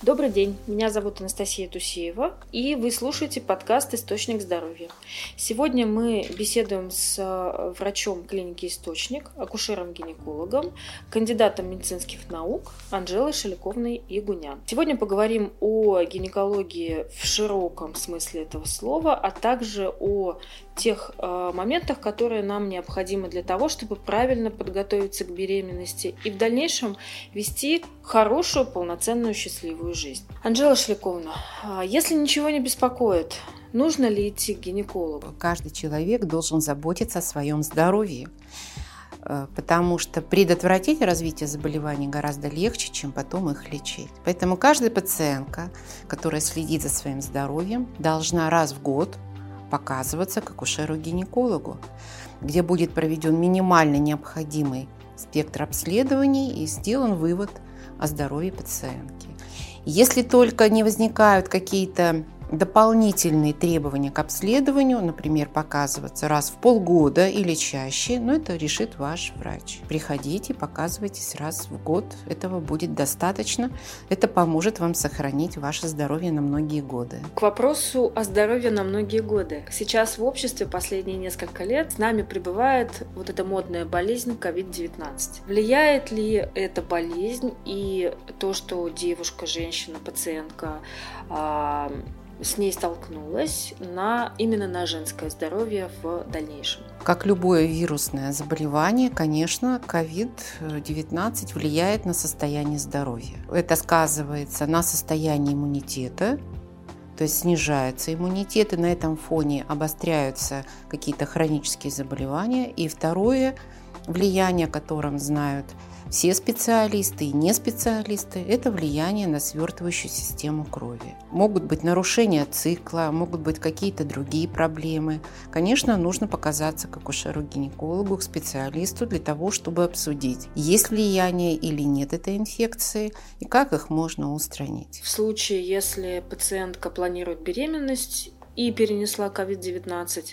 Добрый день, меня зовут Анастасия Тусеева, и вы слушаете подкаст «Источник здоровья». Сегодня мы беседуем с э, врачом клиники «Источник», акушером-гинекологом, кандидатом медицинских наук Анжелой Шаляковной Ягунян. Сегодня поговорим о гинекологии в широком смысле этого слова, а также о тех э, моментах, которые нам необходимы для того, чтобы правильно подготовиться к беременности и в дальнейшем вести хорошую, полноценную, счастливую жизнь. Анжела Шляковна, э, если ничего не беспокоит, нужно ли идти к гинекологу? Каждый человек должен заботиться о своем здоровье э, потому что предотвратить развитие заболеваний гораздо легче, чем потом их лечить. Поэтому каждая пациентка, которая следит за своим здоровьем, должна раз в год показываться к акушеру-гинекологу, где будет проведен минимально необходимый спектр обследований и сделан вывод о здоровье пациентки. Если только не возникают какие-то дополнительные требования к обследованию, например, показываться раз в полгода или чаще, но это решит ваш врач. Приходите, показывайтесь раз в год, этого будет достаточно. Это поможет вам сохранить ваше здоровье на многие годы. К вопросу о здоровье на многие годы. Сейчас в обществе последние несколько лет с нами пребывает вот эта модная болезнь COVID-19. Влияет ли эта болезнь и то, что девушка, женщина, пациентка а, с ней столкнулась на, именно на женское здоровье в дальнейшем. Как любое вирусное заболевание, конечно, COVID-19 влияет на состояние здоровья. Это сказывается на состоянии иммунитета, то есть снижается иммунитет, и на этом фоне обостряются какие-то хронические заболевания. И второе влияние, о котором знают все специалисты и не специалисты – это влияние на свертывающую систему крови. Могут быть нарушения цикла, могут быть какие-то другие проблемы. Конечно, нужно показаться к акушеру-гинекологу, к специалисту для того, чтобы обсудить, есть влияние или нет этой инфекции и как их можно устранить. В случае, если пациентка планирует беременность и перенесла COVID-19,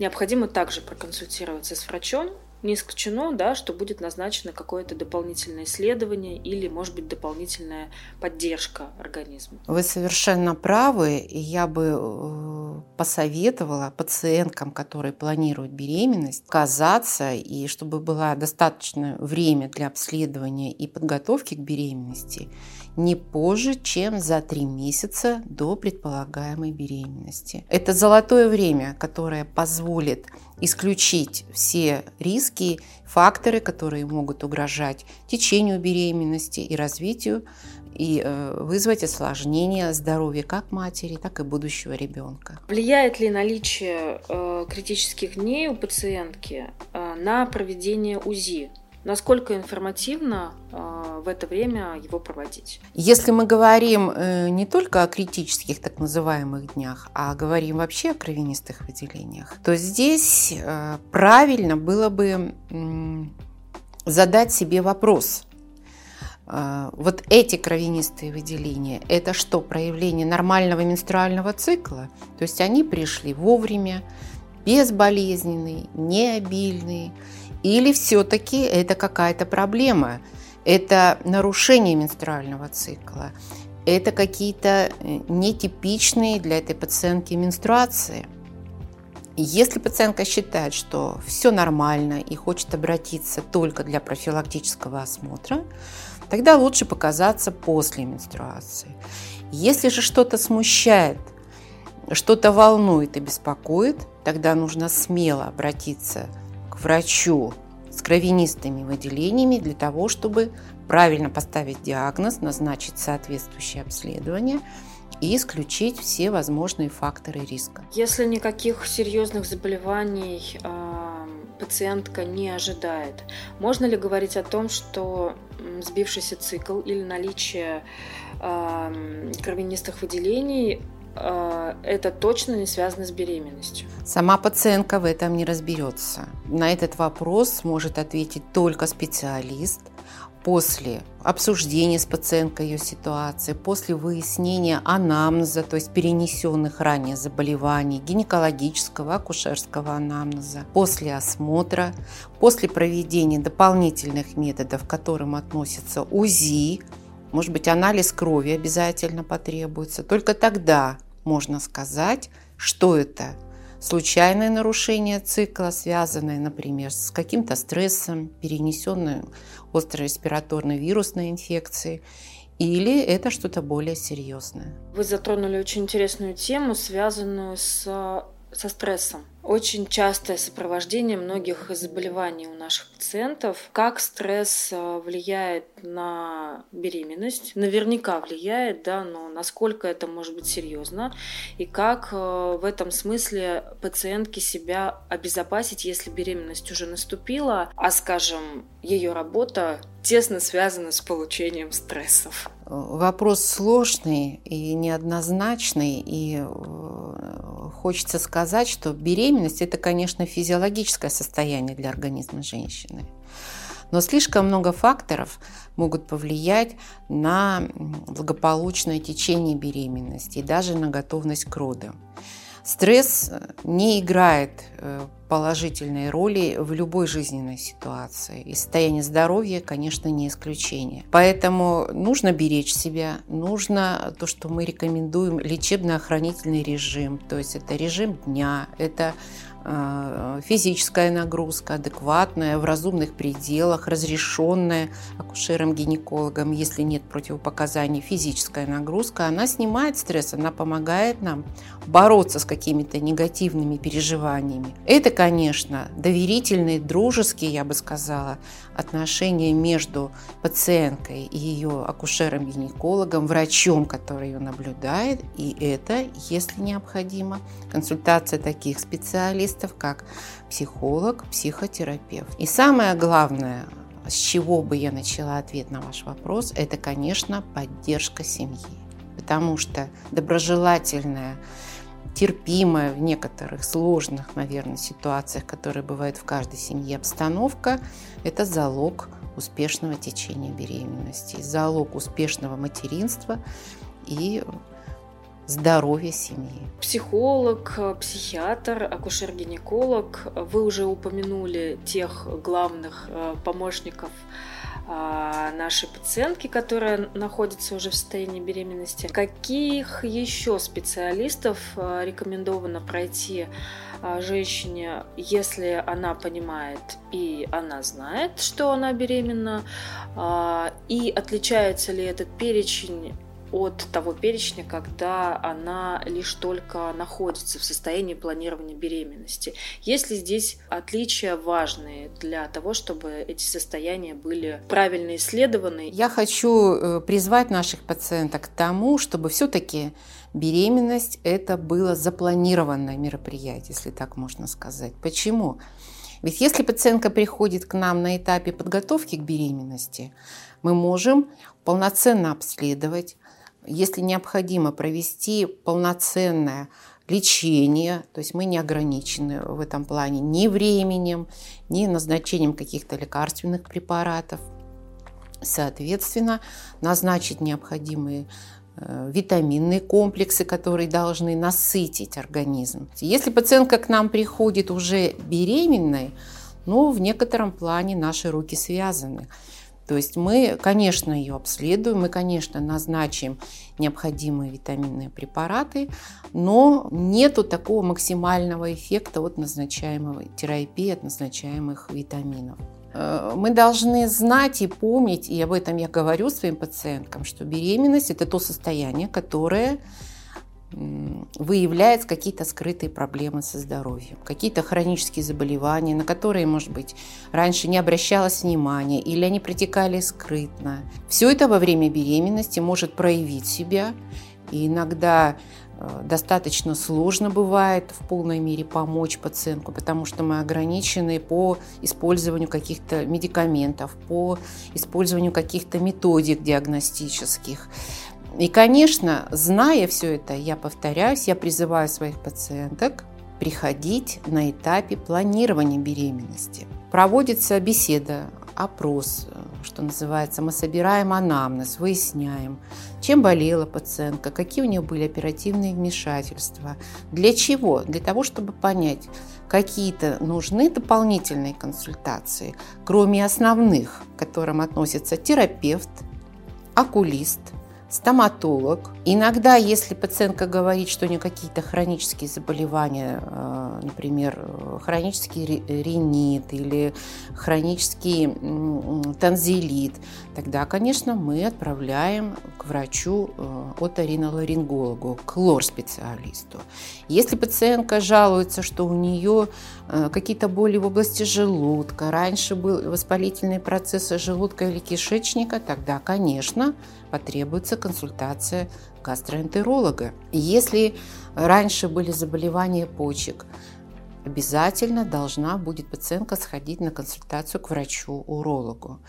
необходимо также проконсультироваться с врачом не исключено, да, что будет назначено какое-то дополнительное исследование или, может быть, дополнительная поддержка организма. Вы совершенно правы. И я бы э, посоветовала пациенткам, которые планируют беременность, казаться, и чтобы было достаточно время для обследования и подготовки к беременности, не позже, чем за три месяца до предполагаемой беременности. Это золотое время, которое позволит исключить все риски, факторы, которые могут угрожать течению беременности и развитию и э, вызвать осложнение здоровья как матери, так и будущего ребенка. Влияет ли наличие э, критических дней у пациентки э, на проведение УЗИ? Насколько информативно э, в это время его проводить? Если мы говорим э, не только о критических так называемых днях, а говорим вообще о кровянистых выделениях, то здесь э, правильно было бы задать себе вопрос. Вот эти кровянистые выделения – это что, проявление нормального менструального цикла? То есть они пришли вовремя, безболезненные, необильные – или все-таки это какая-то проблема? Это нарушение менструального цикла? Это какие-то э, нетипичные для этой пациентки менструации? Если пациентка считает, что все нормально и хочет обратиться только для профилактического осмотра, тогда лучше показаться после менструации. Если же что-то смущает, что-то волнует и беспокоит, тогда нужно смело обратиться врачу с кровянистыми выделениями для того, чтобы правильно поставить диагноз, назначить соответствующее обследование и исключить все возможные факторы риска. Если никаких серьезных заболеваний э, пациентка не ожидает, можно ли говорить о том, что сбившийся цикл или наличие э, кровянистых выделений это точно не связано с беременностью. Сама пациентка в этом не разберется. На этот вопрос может ответить только специалист после обсуждения с пациенткой ее ситуации, после выяснения анамнеза, то есть перенесенных ранее заболеваний, гинекологического, акушерского анамнеза, после осмотра, после проведения дополнительных методов, к которым относятся УЗИ, может быть, анализ крови обязательно потребуется. Только тогда можно сказать, что это случайное нарушение цикла, связанное, например, с каким-то стрессом, перенесенной острой респираторной вирусной инфекцией, или это что-то более серьезное. Вы затронули очень интересную тему, связанную с со стрессом. Очень частое сопровождение многих заболеваний у наших пациентов. Как стресс э, влияет на беременность? Наверняка влияет, да, но насколько это может быть серьезно? И как э, в этом смысле пациентке себя обезопасить, если беременность уже наступила, а, скажем, ее работа тесно связана с получением стрессов? Вопрос сложный и неоднозначный, и э, хочется сказать, что беременность – это, конечно, физиологическое состояние для организма женщины. Но слишком много факторов могут повлиять на благополучное течение беременности и даже на готовность к родам. Стресс не играет э, положительной роли в любой жизненной ситуации. И состояние здоровья, конечно, не исключение. Поэтому нужно беречь себя, нужно то, что мы рекомендуем, лечебно-охранительный режим. То есть это режим дня, это Э, физическая нагрузка адекватная, в разумных пределах, разрешенная акушером-гинекологом, если нет противопоказаний, физическая нагрузка, она снимает стресс, она помогает нам бороться с какими-то негативными переживаниями. Это, конечно, доверительные, дружеские, я бы сказала, отношения между пациенткой и ее акушером-гинекологом, врачом, который ее наблюдает, и это, если необходимо, консультация таких специалистов, как психолог, психотерапевт. И самое главное, с чего бы я начала ответ на ваш вопрос, это, конечно, поддержка семьи. Потому что доброжелательная терпимая в некоторых сложных, наверное, ситуациях, которые бывают в каждой семье, обстановка – это залог успешного течения беременности, залог успешного материнства и здоровья семьи. Психолог, психиатр, акушер-гинеколог. Вы уже упомянули тех главных э, помощников а, нашей пациентки, которая находится уже в состоянии беременности. Каких еще специалистов рекомендовано пройти женщине, если она понимает и она знает, что она беременна, и отличается ли этот перечень от того перечня, когда она лишь только находится в состоянии планирования беременности. Есть ли здесь отличия важные для того, чтобы эти состояния были правильно исследованы? Я хочу э, призвать наших пациенток к тому, чтобы все-таки беременность это было запланированное мероприятие, если так можно сказать. Почему? Ведь если пациентка приходит к нам на этапе подготовки к беременности, мы можем полноценно обследовать, если необходимо провести полноценное лечение, то есть мы не ограничены в этом плане ни временем, ни назначением каких-то лекарственных препаратов. Соответственно, назначить необходимые э, витаминные комплексы, которые должны насытить организм. Если пациентка к нам приходит уже беременной, ну, в некотором плане наши руки связаны. То есть мы, конечно, ее обследуем, мы, конечно, назначим необходимые витаминные препараты, но нету такого максимального эффекта от назначаемой терапии, от назначаемых витаминов. Э, мы должны знать и помнить, и об этом я говорю своим пациенткам, что беременность – это то состояние, которое выявляется какие-то скрытые проблемы со здоровьем, какие-то хронические заболевания, на которые, может быть, раньше не обращалось внимания или они протекали скрытно. Все это во время беременности может проявить себя, и иногда э, достаточно сложно бывает в полной мере помочь пациенту, потому что мы ограничены по использованию каких-то медикаментов, по использованию каких-то методик диагностических. И, конечно, зная все это, я повторяюсь, я призываю своих пациенток приходить на этапе планирования беременности. Проводится беседа, опрос, что называется, мы собираем анамнез, выясняем, чем болела пациентка, какие у нее были оперативные вмешательства, для чего? Для того, чтобы понять, какие-то нужны дополнительные консультации, кроме основных, к которым относится терапевт, окулист – стоматолог. Иногда, если пациентка говорит, что у нее какие-то хронические заболевания, э, например, хронический ринит или хронический танзелит, тогда, конечно, мы отправляем к врачу э, оториноларингологу, к лор-специалисту. Если пациентка жалуется, что у нее э, какие-то боли в области желудка, раньше были воспалительные процессы желудка или кишечника, тогда, конечно, потребуется консультация гастроэнтеролога. Если раньше были заболевания почек, обязательно должна будет пациентка сходить на консультацию к врачу-урологу.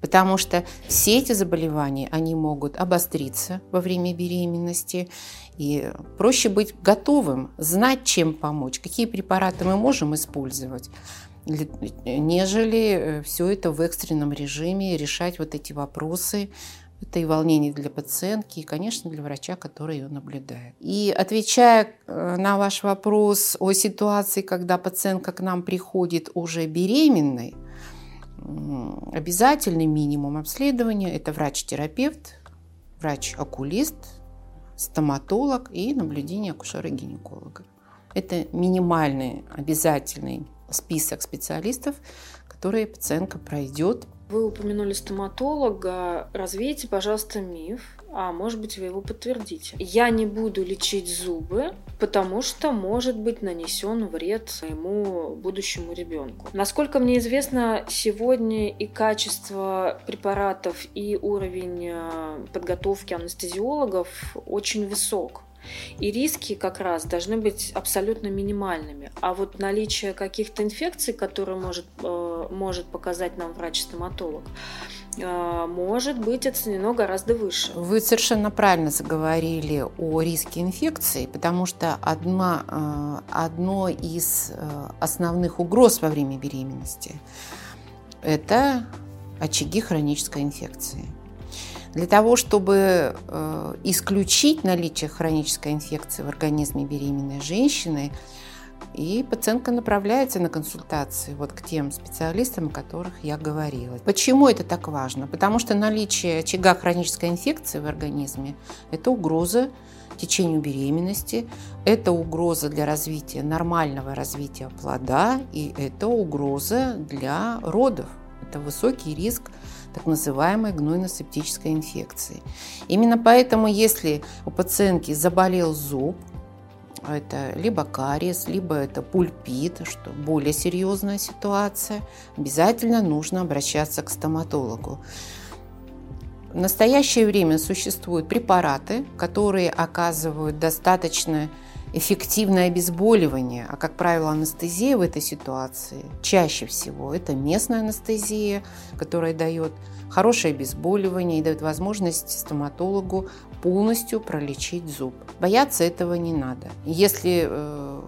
Потому что все эти заболевания, они могут обостриться во время беременности. И проще быть готовым, знать, чем помочь, какие препараты мы можем использовать, нежели э, все это в экстренном режиме решать вот эти вопросы это и волнение для пациентки, и, конечно, для врача, который ее наблюдает. И отвечая э, на ваш вопрос о ситуации, когда пациентка к нам приходит уже беременной, обязательный минимум обследования – это врач-терапевт, врач-окулист, стоматолог и наблюдение акушера-гинеколога. Это минимальный обязательный список специалистов, которые пациентка пройдет вы упомянули стоматолога. Развейте, пожалуйста, миф, а может быть вы его подтвердите. Я не буду лечить зубы, потому что может быть нанесен вред своему будущему ребенку. Насколько мне известно, сегодня и качество препаратов, и уровень э, подготовки анестезиологов очень высок. И риски как раз должны быть абсолютно минимальными. А вот наличие каких-то инфекций, которые может, э, может показать нам врач-стоматолог, э, может быть оценено гораздо выше. Вы совершенно правильно заговорили о риске инфекции, потому что одна, э, одно из основных угроз во время беременности – это очаги хронической инфекции. Для того, чтобы э, исключить наличие хронической инфекции в организме беременной женщины, и пациентка направляется на консультации вот к тем специалистам, о которых я говорила. Почему это так важно? Потому что наличие очага хронической инфекции в организме – это угроза течению беременности, это угроза для развития, нормального развития плода, и это угроза для родов. Это высокий риск так называемой гнойно-септической инфекции. Именно поэтому, если у пациентки заболел зуб, это либо кариес, либо это пульпит, что более серьезная ситуация, обязательно нужно обращаться к стоматологу. В настоящее время существуют препараты, которые оказывают достаточно эффективное обезболивание, а, как правило, анестезия в этой ситуации чаще всего это местная анестезия, которая дает хорошее обезболивание и дает возможность стоматологу полностью пролечить зуб. Бояться этого не надо. Если э,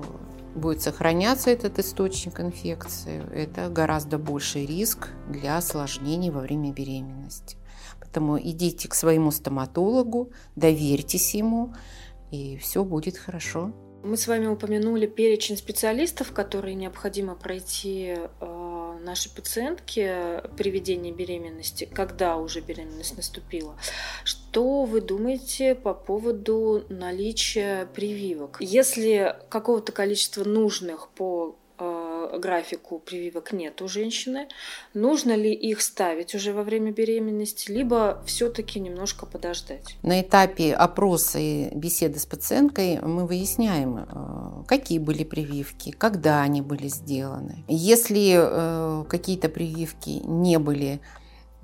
будет сохраняться этот источник инфекции, это гораздо больший риск для осложнений во время беременности. Поэтому идите к своему стоматологу, доверьтесь ему, и все будет хорошо. Мы с вами упомянули перечень специалистов, которые необходимо пройти э, нашей пациентке при ведении беременности, когда уже беременность наступила. Что вы думаете по поводу наличия прививок? Если какого-то количества нужных по графику прививок нет у женщины. Нужно ли их ставить уже во время беременности, либо все-таки немножко подождать? На этапе опроса и беседы с пациенткой мы выясняем, э, какие были прививки, когда они были сделаны. Если э, какие-то прививки не были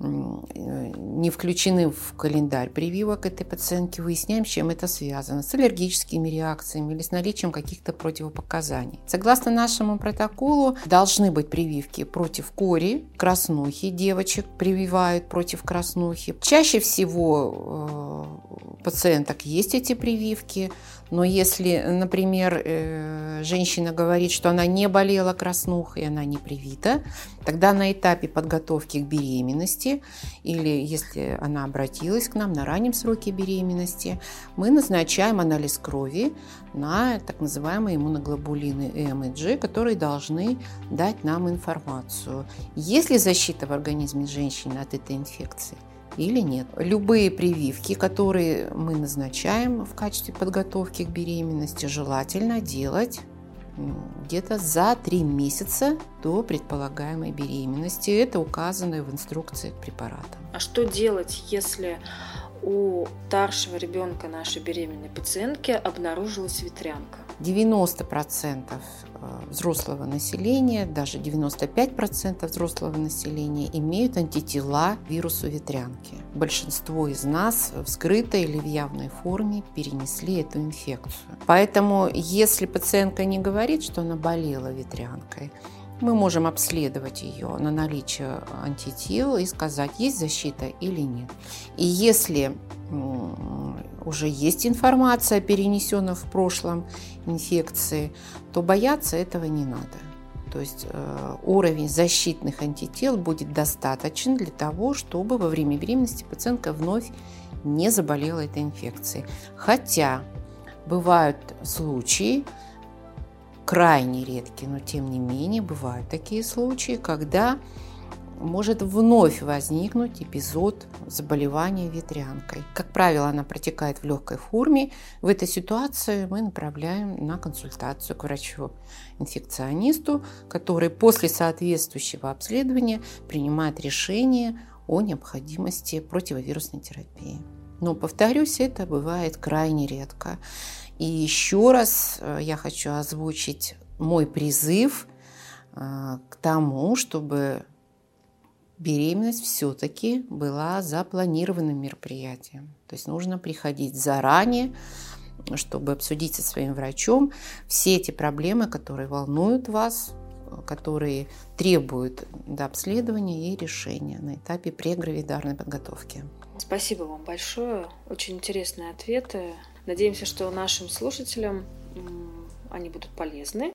не включены в календарь прививок этой пациентки, выясняем, с чем это связано, с аллергическими реакциями или с наличием каких-то противопоказаний. Согласно нашему протоколу, должны быть прививки против кори, краснухи, девочек прививают против краснухи. Чаще всего э, пациенток есть эти прививки, но если, например, э, женщина говорит, что она не болела краснухой, она не привита, тогда на этапе подготовки к беременности или если она обратилась к нам на раннем сроке беременности, мы назначаем анализ крови на так называемые иммуноглобулины М и G, которые должны дать нам информацию. Есть ли защита в организме женщины от этой инфекции? Или нет. Любые прививки, которые мы назначаем в качестве подготовки к беременности, желательно делать где-то за три месяца до предполагаемой беременности. Это указано в инструкции к препаратам. А что делать, если у старшего ребенка нашей беременной пациентки обнаружилась ветрянка? 90% э, взрослого населения, даже 95% взрослого населения имеют антитела вирусу ветрянки. Большинство из нас в скрытой или в явной форме перенесли эту инфекцию. Поэтому, если пациентка не говорит, что она болела ветрянкой, мы можем обследовать ее на наличие антител и сказать, есть защита или нет. И если уже есть информация о перенесенной в прошлом инфекции, то бояться этого не надо. То есть э, уровень защитных антител будет достаточен для того, чтобы во время беременности пациентка вновь не заболела этой инфекцией. Хотя бывают случаи, крайне редкие, но тем не менее бывают такие случаи, когда может вновь возникнуть эпизод заболевания ветрянкой. Как правило, она протекает в легкой форме. В этой ситуации мы направляем на консультацию к врачу-инфекционисту, который после соответствующего обследования принимает решение о необходимости противовирусной терапии. Но, повторюсь, это бывает крайне редко. И еще раз э, я хочу озвучить мой призыв э, к тому, чтобы беременность все-таки была запланированным мероприятием. То есть нужно приходить заранее, чтобы обсудить со своим врачом все эти проблемы, которые волнуют вас, которые требуют до обследования и решения на этапе прегравидарной подготовки. Спасибо вам большое. Очень интересные ответы. Надеемся, что нашим слушателям они будут полезны.